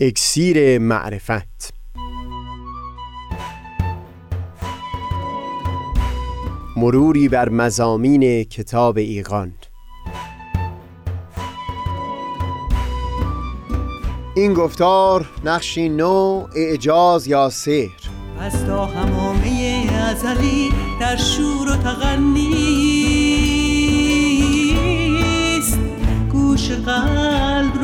اکسیر معرفت. مروری بر مزامین کتاب ایقان این گفتار نقشی نو اعجاز یا سحر؟ از تا همامه ازلی در شور و تغنیست گوش قلب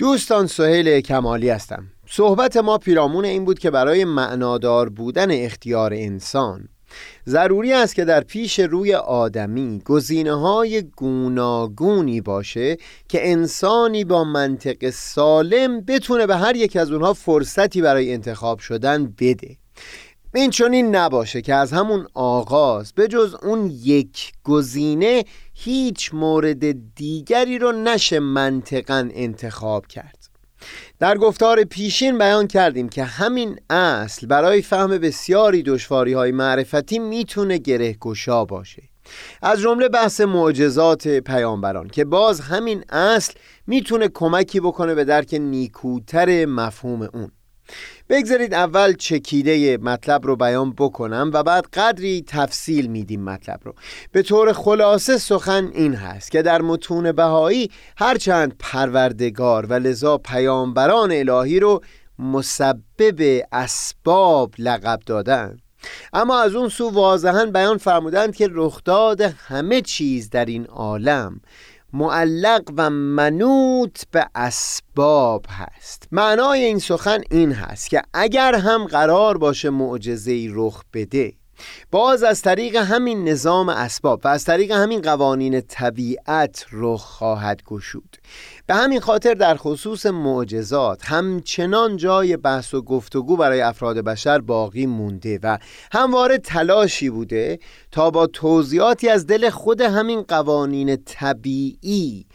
دوستان سهیل کمالی هستم. صحبت ما پیرامون این بود که برای معنادار بودن اختیار انسان ضروری است که در پیش روی آدمی گزینه های گوناگونی باشه که انسانی با منطق سالم بتونه به هر یک از اونها فرصتی برای انتخاب شدن بده. این چنین نباشه که از همون آغاز به جز اون یک گزینه هیچ مورد دیگری رو نشه منطقا انتخاب کرد. در گفتار پیشین بیان کردیم که همین اصل برای فهم بسیاری دشواری های معرفتی می‌تونه گره گشا باشه. از جمله بحث معجزات پیامبران که باز همین اصل می‌تونه کمکی بکنه به درک نیکوتر مفهوم اون. بگذارید اول چکیده مطلب رو بیان بکنم و بعد قدری تفصیل میدیم مطلب رو. به طور خلاصه سخن این هست که در متون بهایی هرچند پروردگار و لذا پیامبران الهی رو مسبب اسباب لقب دادن. اما از اون سو واضحا بیان فرمودند که رخداد همه چیز در این عالم معلق و منوط به اسباب هست. معنای این سخن این هست که اگر هم قرار باشه معجزه رخ بده باز از طریق همین نظام اسباب و از طریق همین قوانین طبیعت رخ خواهد گشود. به همین خاطر در خصوص معجزات همچنان جای بحث و گفتگو برای افراد بشر باقی مونده و همواره تلاشی بوده تا با توضیحاتی از دل خود همین قوانین طبیعی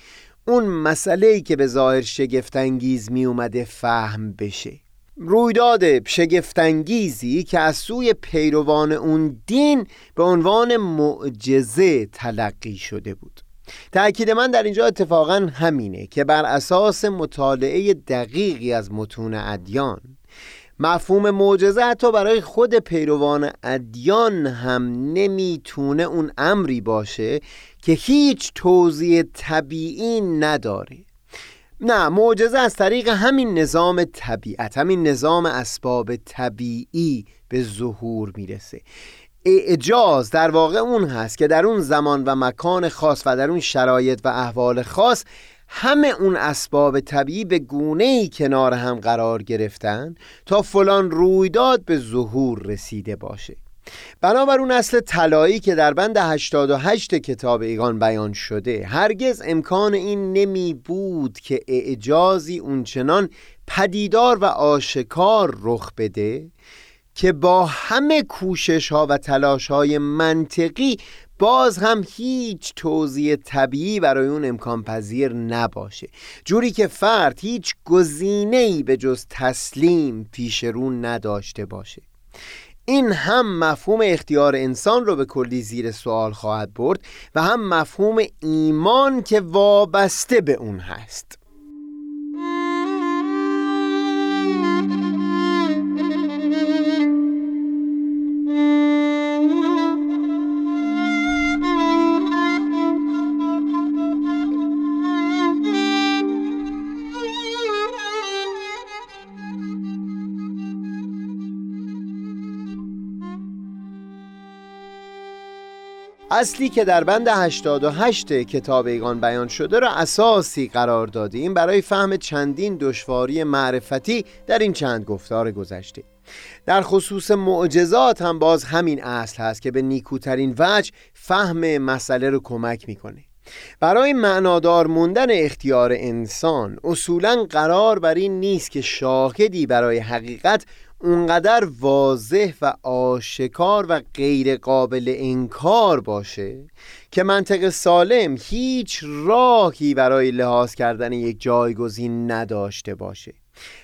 اون مسئله ای که به ظاهر شگفتانگیز می اومده فهم بشه. رویداد شگفتانگیزی که از سوی پیروان اون دین به عنوان معجزه تلقی شده بود. تأکید من در اینجا اتفاقا همینه که بر اساس مطالعه دقیقی از متون ادیان مفهوم معجزه حتی برای خود پیروان ادیان هم نمی‌تونه اون امری باشه که هیچ توضیح طبیعی نداره. نه معجزه از طریق همین نظام طبیعت همین نظام اسباب طبیعی به ظهور می‌رسه. اعجاز در واقع اون هست که در اون زمان و مکان خاص و در اون شرایط و احوال خاص همه اون اسباب طبیعی به گونه ای کنار هم قرار گرفتن تا فلان رویداد به ظهور رسیده باشه. بنابر اون اصل طلایی که در بند 88 کتاب ایگان بیان شده هرگز امکان این نمی بود که اعجازی اونچنان پدیدار و آشکار رخ بده که با همه کوشش ها و تلاش های منطقی باز هم هیچ توضیح طبیعی برای اون امکان پذیر نباشه. جوری که فرد هیچ گزینه‌ای به جز تسلیم پیش رو نداشته باشه. این هم مفهوم اختیار انسان رو به کلی زیر سوال خواهد برد و هم مفهوم ایمان که وابسته به اون هست. اصلی که در بند 88 کتاب ایگان بیان شده را اساسی قرار دادیم برای فهم چندین دشواری معرفتی در این چند گفتار گذشته. در خصوص معجزات هم باز همین اصل هست که به نیکوترین وجه فهم مسئله رو کمک می‌کنه. برای معنادار موندن اختیار انسان اصولا قرار بر این نیست که شاهدی برای حقیقت اونقدر واضح و آشکار و غیر قابل انکار باشه که منطق سالم هیچ راهی برای لحاظ کردن یک جایگزین نداشته باشه.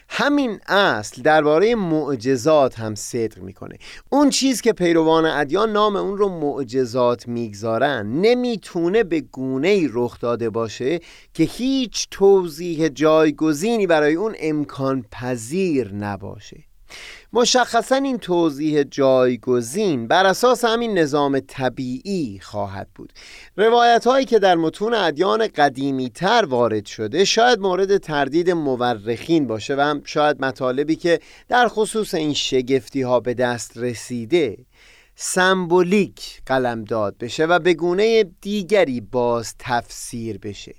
همین اصل درباره معجزات هم صدق می‌کنه. اون چیز که پیروان ادیان نام اون رو معجزات می‌گذارن نمی‌تونه به گونه ای رخ داده باشه که هیچ توضیح جایگزینی برای اون امکان پذیر نباشه. مشخصا این توضیح جایگزین بر اساس همین نظام طبیعی خواهد بود. روایت هایی که در متون ادیان قدیمی تر وارد شده شاید مورد تردید مورخین باشه و هم شاید مطالبی که در خصوص این شگفتی ها به دست رسیده سمبولیک قلم داد بشه و به گونه دیگری باز تفسیر بشه.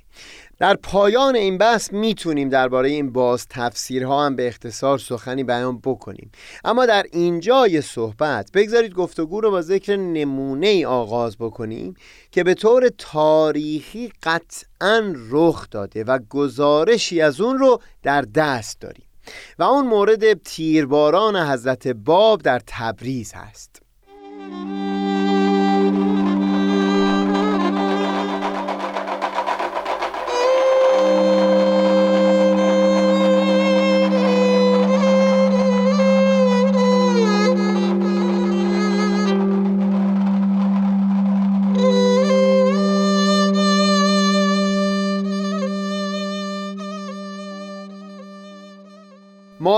در پایان این بحث می‌تونیم درباره این باز تفسیرها هم به اختصار سخنی بیان بکنیم. اما در اینجای صحبت بگذارید گفتگو رو با ذکر نمونه ای آغاز بکنیم که به طور تاریخی قطعا رخ داده و گزارشی از اون رو در دست داریم. و اون مورد تیرباران حضرت باب در تبریز هست.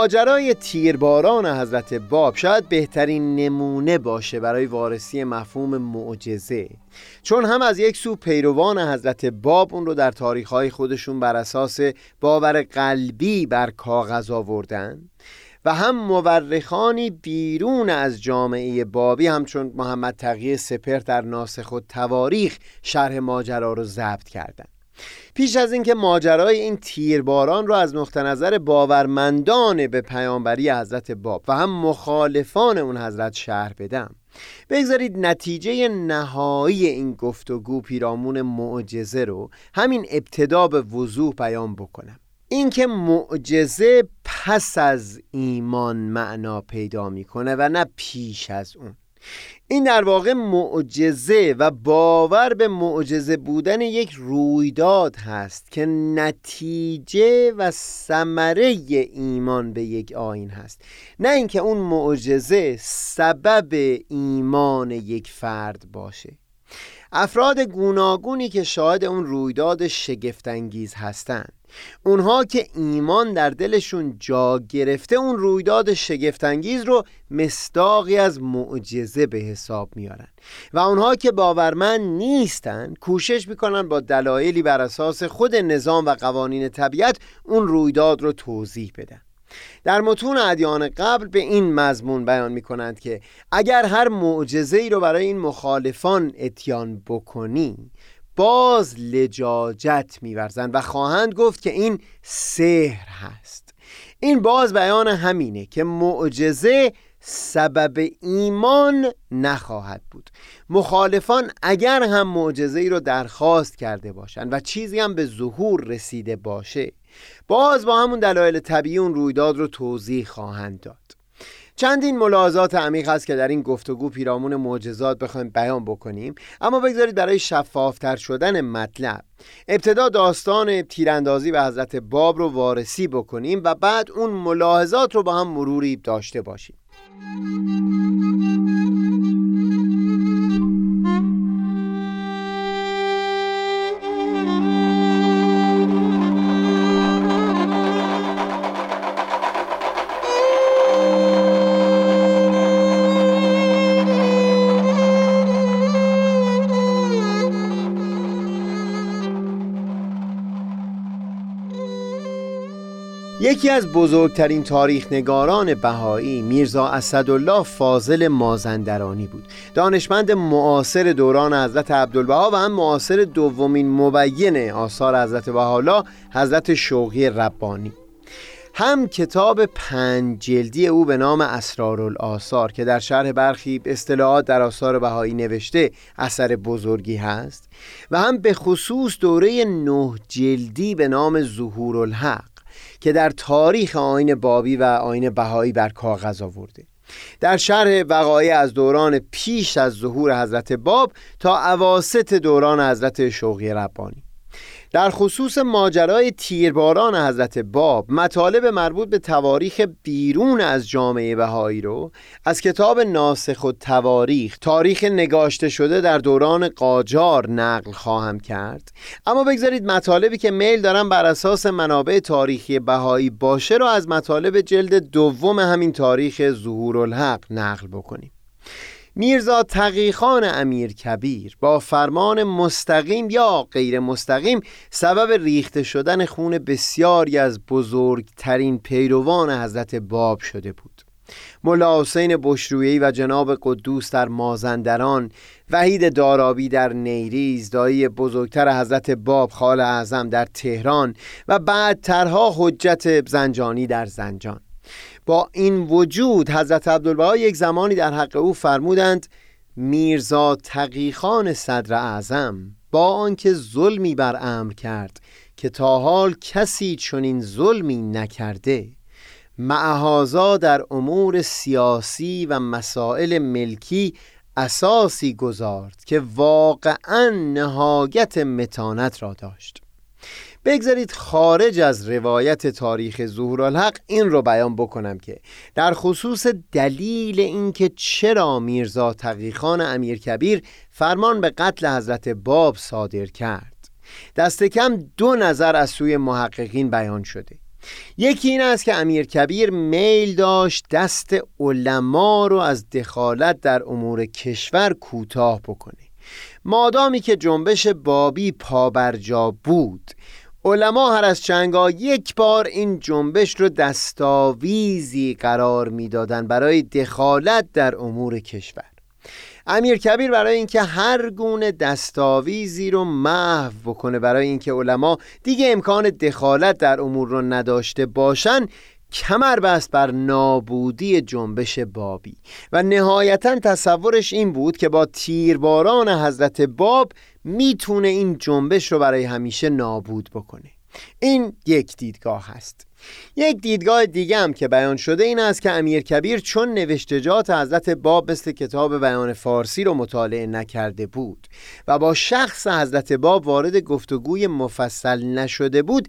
ماجرای تیرباران حضرت باب شاید بهترین نمونه باشه برای وارسی مفهوم معجزه چون هم از یک سو پیروان حضرت باب اون رو در تاریخهای خودشون بر اساس باور قلبی بر کاغذ آوردن و هم مورخانی بیرون از جامعه بابی همچون محمد تقی سپر در ناسخ و تواریخ شرح ماجرا رو ضبط کردند. پیش از اینکه ماجرای این تیرباران را از نقطه نظر باورمندان به پیامبری حضرت باب و هم مخالفان اون حضرت شهر بدم بگذارید نتیجه نهایی این گفتگو پیرامون معجزه رو همین ابتدا به وضوح بیان بکنم. اینکه معجزه پس از ایمان معنا پیدا می‌کنه و نه پیش از اون. این در واقع معجزه و باور به معجزه بودن یک رویداد هست که نتیجه و ثمره ایمان به یک آین هست. نه اینکه اون معجزه سبب ایمان یک فرد باشه. افراد گوناگونی که شاهد اون رویداد شگفتانگیز هستند اونها که ایمان در دلشون جا گرفته اون رویداد شگفتانگیز رو مستاقی از معجزه به حساب میارن. و اونها که باورمند نیستن کوشش می‌کنن با دلایلی بر اساس خود نظام و قوانین طبیعت اون رویداد رو توضیح بدن. در متون ادیان قبل به این مضمون بیان می کنند که اگر هر معجزه ای رو برای این مخالفان اتیان بکنی باز لجاجت میورزند و خواهند گفت که این سحر هست. این باز بیان همینه که معجزه سبب ایمان نخواهد بود. مخالفان اگر هم معجزه ای رو درخواست کرده باشند و چیزی هم به ظهور رسیده باشه باز با همون دلایل طبیعی اون رویداد رو توضیح خواهند داد. چندین ملاحظات عمیق هست که در این گفتگو پیرامون معجزات بخوایم بیان بکنیم اما بگذارید برای شفافتر شدن مطلب ابتدا داستان تیراندازی به حضرت باب رو وارسی بکنیم و بعد اون ملاحظات رو با هم مروری داشته باشیم. یکی از بزرگترین تاریخ نگاران بهایی میرزا اسدالله فاضل مازندرانی بود. دانشمند معاصر دوران حضرت عبدالبها و هم معاصر دومین مبین آثار حضرت بهاءالله حضرت شوقی ربانی. هم کتاب پنج جلدی او به نام اسرارالآثار که در شرح برخی اصطلاحات در آثار بهایی نوشته اثر بزرگی هست و هم به خصوص دوره نه جلدی به نام ظهور الحق که در تاریخ آین بابی و آین بهایی بر کاغذ آورده. در شرح وقایع از دوران پیش از ظهور حضرت باب تا عواست دوران حضرت شوقی ربانی. در خصوص ماجرای تیرباران حضرت باب مطالب مربوط به تواریخ بیرون از جامعه بهایی رو از کتاب ناسخ و تواریخ تاریخ نگاشته شده در دوران قاجار نقل خواهم کرد. اما بگذارید مطالبی که میل دارم بر اساس منابع تاریخی بهایی باشه رو از مطالب جلد دوم همین تاریخ ظهور الحق نقل بکنیم. میرزا تقیخان امیر کبیر با فرمان مستقیم یا غیر مستقیم سبب ریخته شدن خون بسیاری از بزرگترین پیروان حضرت باب شده بود. ملا حسین بشرویی و جناب قدوس در مازندران وحید دارابی در نیریز دایی بزرگتر حضرت باب خال اعظم در تهران و بعدترها حجت زنجانی در زنجان. با این وجود حضرت عبدالبها یک زمانی در حق او فرمودند میرزا تقیخان صدر اعظم با آنکه ظلمی بر امر کرد که تا حال کسی چنین ظلمی نکرده معهازا در امور سیاسی و مسائل ملکی اساسی گذارد که واقعا نهایت متانت را داشت. بگذارید خارج از روایت تاریخ ظهور الحق این رو بیان بکنم که در خصوص دلیل اینکه چرا میرزا تقیخان امیر کبیر فرمان به قتل حضرت باب صادر کرد. دست کم دو نظر از سوی محققین بیان شده. یکی این است که امیر کبیر میل داشت دست علما رو از دخالت در امور کشور کوتاه بکنه. مادامی که جنبش بابی پابرجا بود علما هر از چنگا یک بار این جنبش رو دستاویزی قرار می‌دادند برای دخالت در امور کشور. امیر کبیر برای اینکه هر گونه دستاویزی رو محو بکنه برای اینکه علما دیگه امکان دخالت در امور رو نداشته باشن کمر بست بر نابودی جنبش بابی. و نهایتا تصورش این بود که با تیرباران حضرت باب می‌تونه این جنبش رو برای همیشه نابود بکنه. این یک دیدگاه هست. یک دیدگاه دیگه هم که بیان شده این است که امیر کبیر چون نوشتجات حضرت باب مثل کتاب بیان فارسی رو مطالعه نکرده بود و با شخص حضرت باب وارد گفتگوی مفصل نشده بود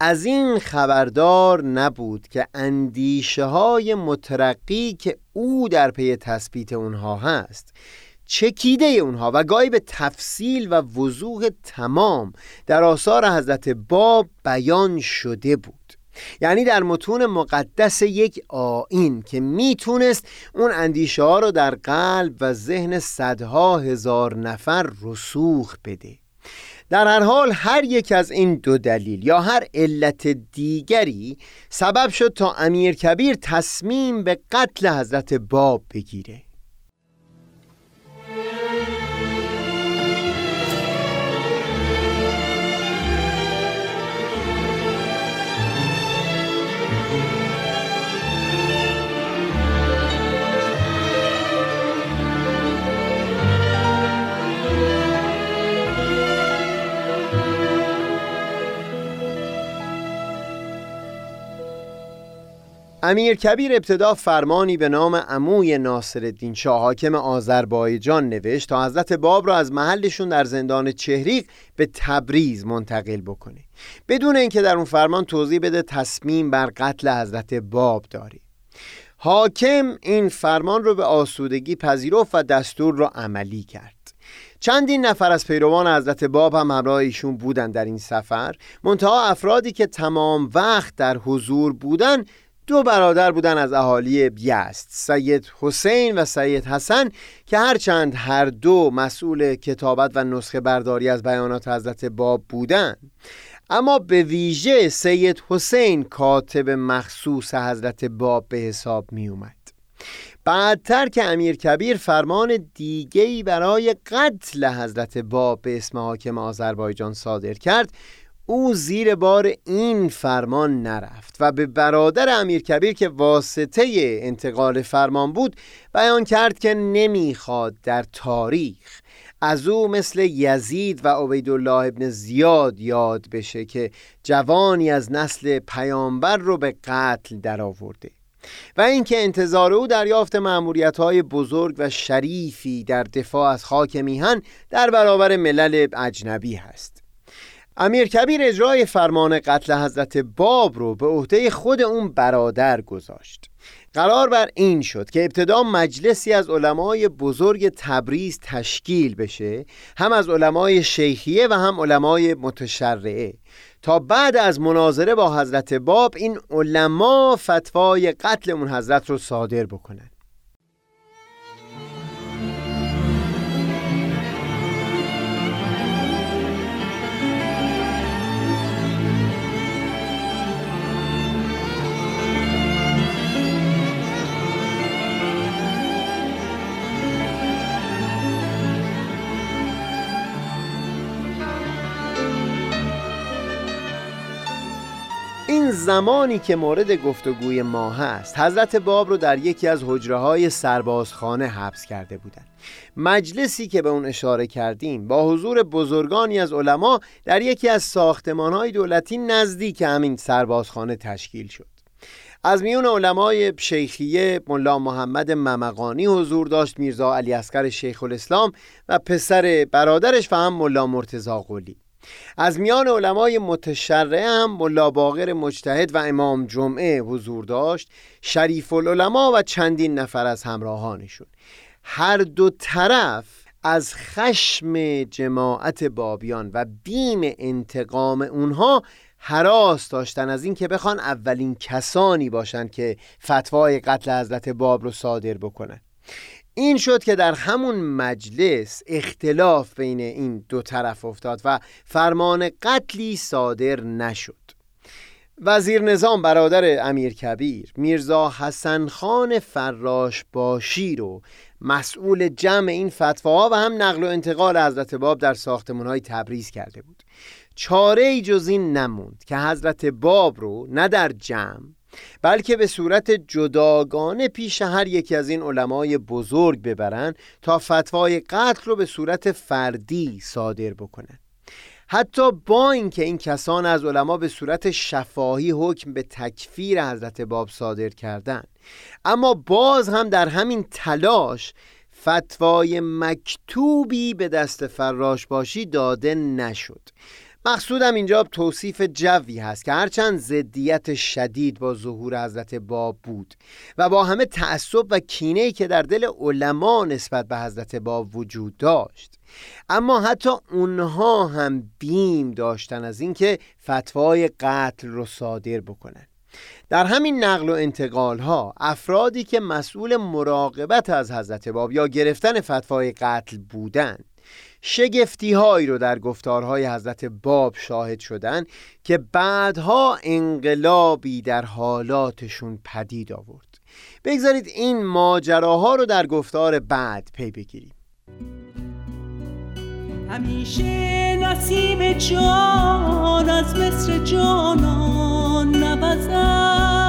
از این خبردار نبود که اندیشه های مترقی که او در پی تثبیت اونها هست چکیده اونها و گاهی به تفصیل و وضوح تمام در آثار حضرت باب بیان شده بود. یعنی در متون مقدس یک آین که می‌تونست اون اندیشه ها رو در قلب و ذهن صدها هزار نفر رسوخ بده. در هر حال هر یک از این دو دلیل یا هر علت دیگری سبب شد تا امیر کبیر تصمیم به قتل حضرت باب بگیره. Yeah. امیر کبیر ابتدا فرمانی به نام عموی ناصر الدین شاه حاکم آذربایجان نوشت تا حضرت باب را از محلشون در زندان چهریق به تبریز منتقل بکنه. بدون اینکه در اون فرمان توضیح بده تصمیم بر قتل حضرت باب داری حاکم این فرمان رو به آسودگی پذیرفت و دستور را عملی کرد. چندین نفر از پیروان حضرت باب هم همراه ایشون بودن در این سفر. منتها افرادی که تمام وقت در حضور بودن دو برادر بودن از اهالی بیست سید حسین و سید حسن که هرچند هر دو مسئول کتابت و نسخه برداری از بیانات حضرت باب بودند اما به ویژه سید حسین کاتب مخصوص حضرت باب به حساب می اومد بعدتر که امیر کبیر فرمان دیگهی برای قتل حضرت باب به اسم حاکم آذربایجان صادر کرد او زیر بار این فرمان نرفت و به برادر امیر کبیر که واسطه انتقال فرمان بود بیان کرد که نمی‌خواد در تاریخ از او مثل یزید و عبیدالله ابن زیاد یاد بشه که جوانی از نسل پیامبر رو به قتل درآورده و اینکه انتظار او دریافت معمولیت های بزرگ و شریفی در دفاع از خاک میهن در برابر ملل اجنبی هست. امیر کبیر اجرای فرمان قتل حضرت باب رو به عهده خود اون برادر گذاشت. قرار بر این شد که ابتدا مجلسی از علمای بزرگ تبریز تشکیل بشه هم از علمای شیخیه و هم علمای متشرعه. تا بعد از مناظره با حضرت باب این علما فتوای قتل اون حضرت رو صادر بکنن. زمانی که مورد گفتگوی ما هست حضرت باب رو در یکی از حجره های سربازخانه حبس کرده بودند. مجلسی که به اون اشاره کردیم با حضور بزرگانی از علما در یکی از ساختمان های دولتی نزدیک همین سربازخانه تشکیل شد. از میون علمای شیخیه ملا محمد ممقانی حضور داشت میرزا علی اسکر شیخ الاسلام و پسر برادرش و هم ملا مرتزا قلی. از میان علمای متشرعه هم ملا باقر مجتهد و امام جمعه حضور داشت شریف العلماء و چندین نفر از همراهانشون. هر دو طرف از خشم جماعت بابیان و بیم انتقام اونها حراس داشتن از اینکه بخوان اولین کسانی باشند که فتوای قتل حضرت باب رو صادر بکنن. این شد که در همون مجلس اختلاف بین این دو طرف افتاد و فرمان قتلی صادر نشد. وزیر نظام برادر امیر کبیر میرزا حسن خان فراش باشی رو مسئول جمع این فتواها و هم نقل و انتقال حضرت باب در ساختمون های تبریز کرده بود. چاره ای جز این نموند که حضرت باب رو نه در جمع بلکه به صورت جداگانه پیش هر یکی از این علمای بزرگ ببرن تا فتوای قتل رو به صورت فردی صادر بکنن. حتی با اینکه این کسان از علما به صورت شفاهی حکم به تکفیر حضرت باب صادر کردند اما باز هم در همین تلاش فتوای مکتوبی به دست فراش باشی داده نشد. مقصودم اینجا توصیف جوی هست که هرچند زدیت شدید با ظهور حضرت باب بود و با همه تعصب و کینه که در دل علما نسبت به حضرت باب وجود داشت. اما حتی اونها هم بیم داشتن از اینکه فتوای قتل رو صادر بکنن. در همین نقل و انتقال ها افرادی که مسئول مراقبت از حضرت باب یا گرفتن فتوای قتل بودند شگفتی هایی رو در گفتارهای حضرت باب شاهد شدن که بعدها انقلابی در حالاتشون پدید آورد. بگذارید این ماجراها رو در گفتار بعد پی بگیریم. همیشه نسیم جان از مصر جانان نبزد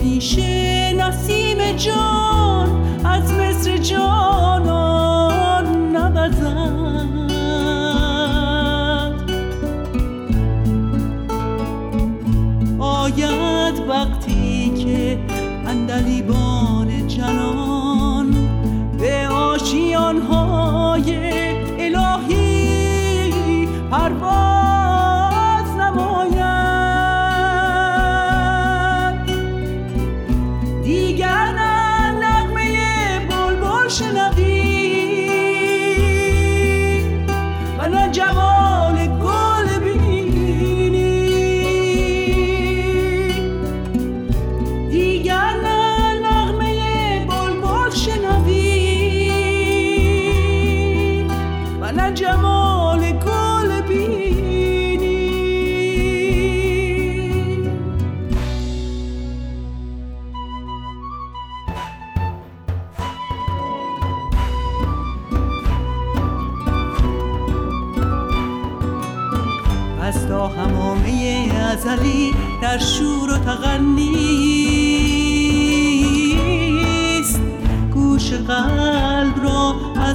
همیشه نسیم جان از مصر جانان نوزد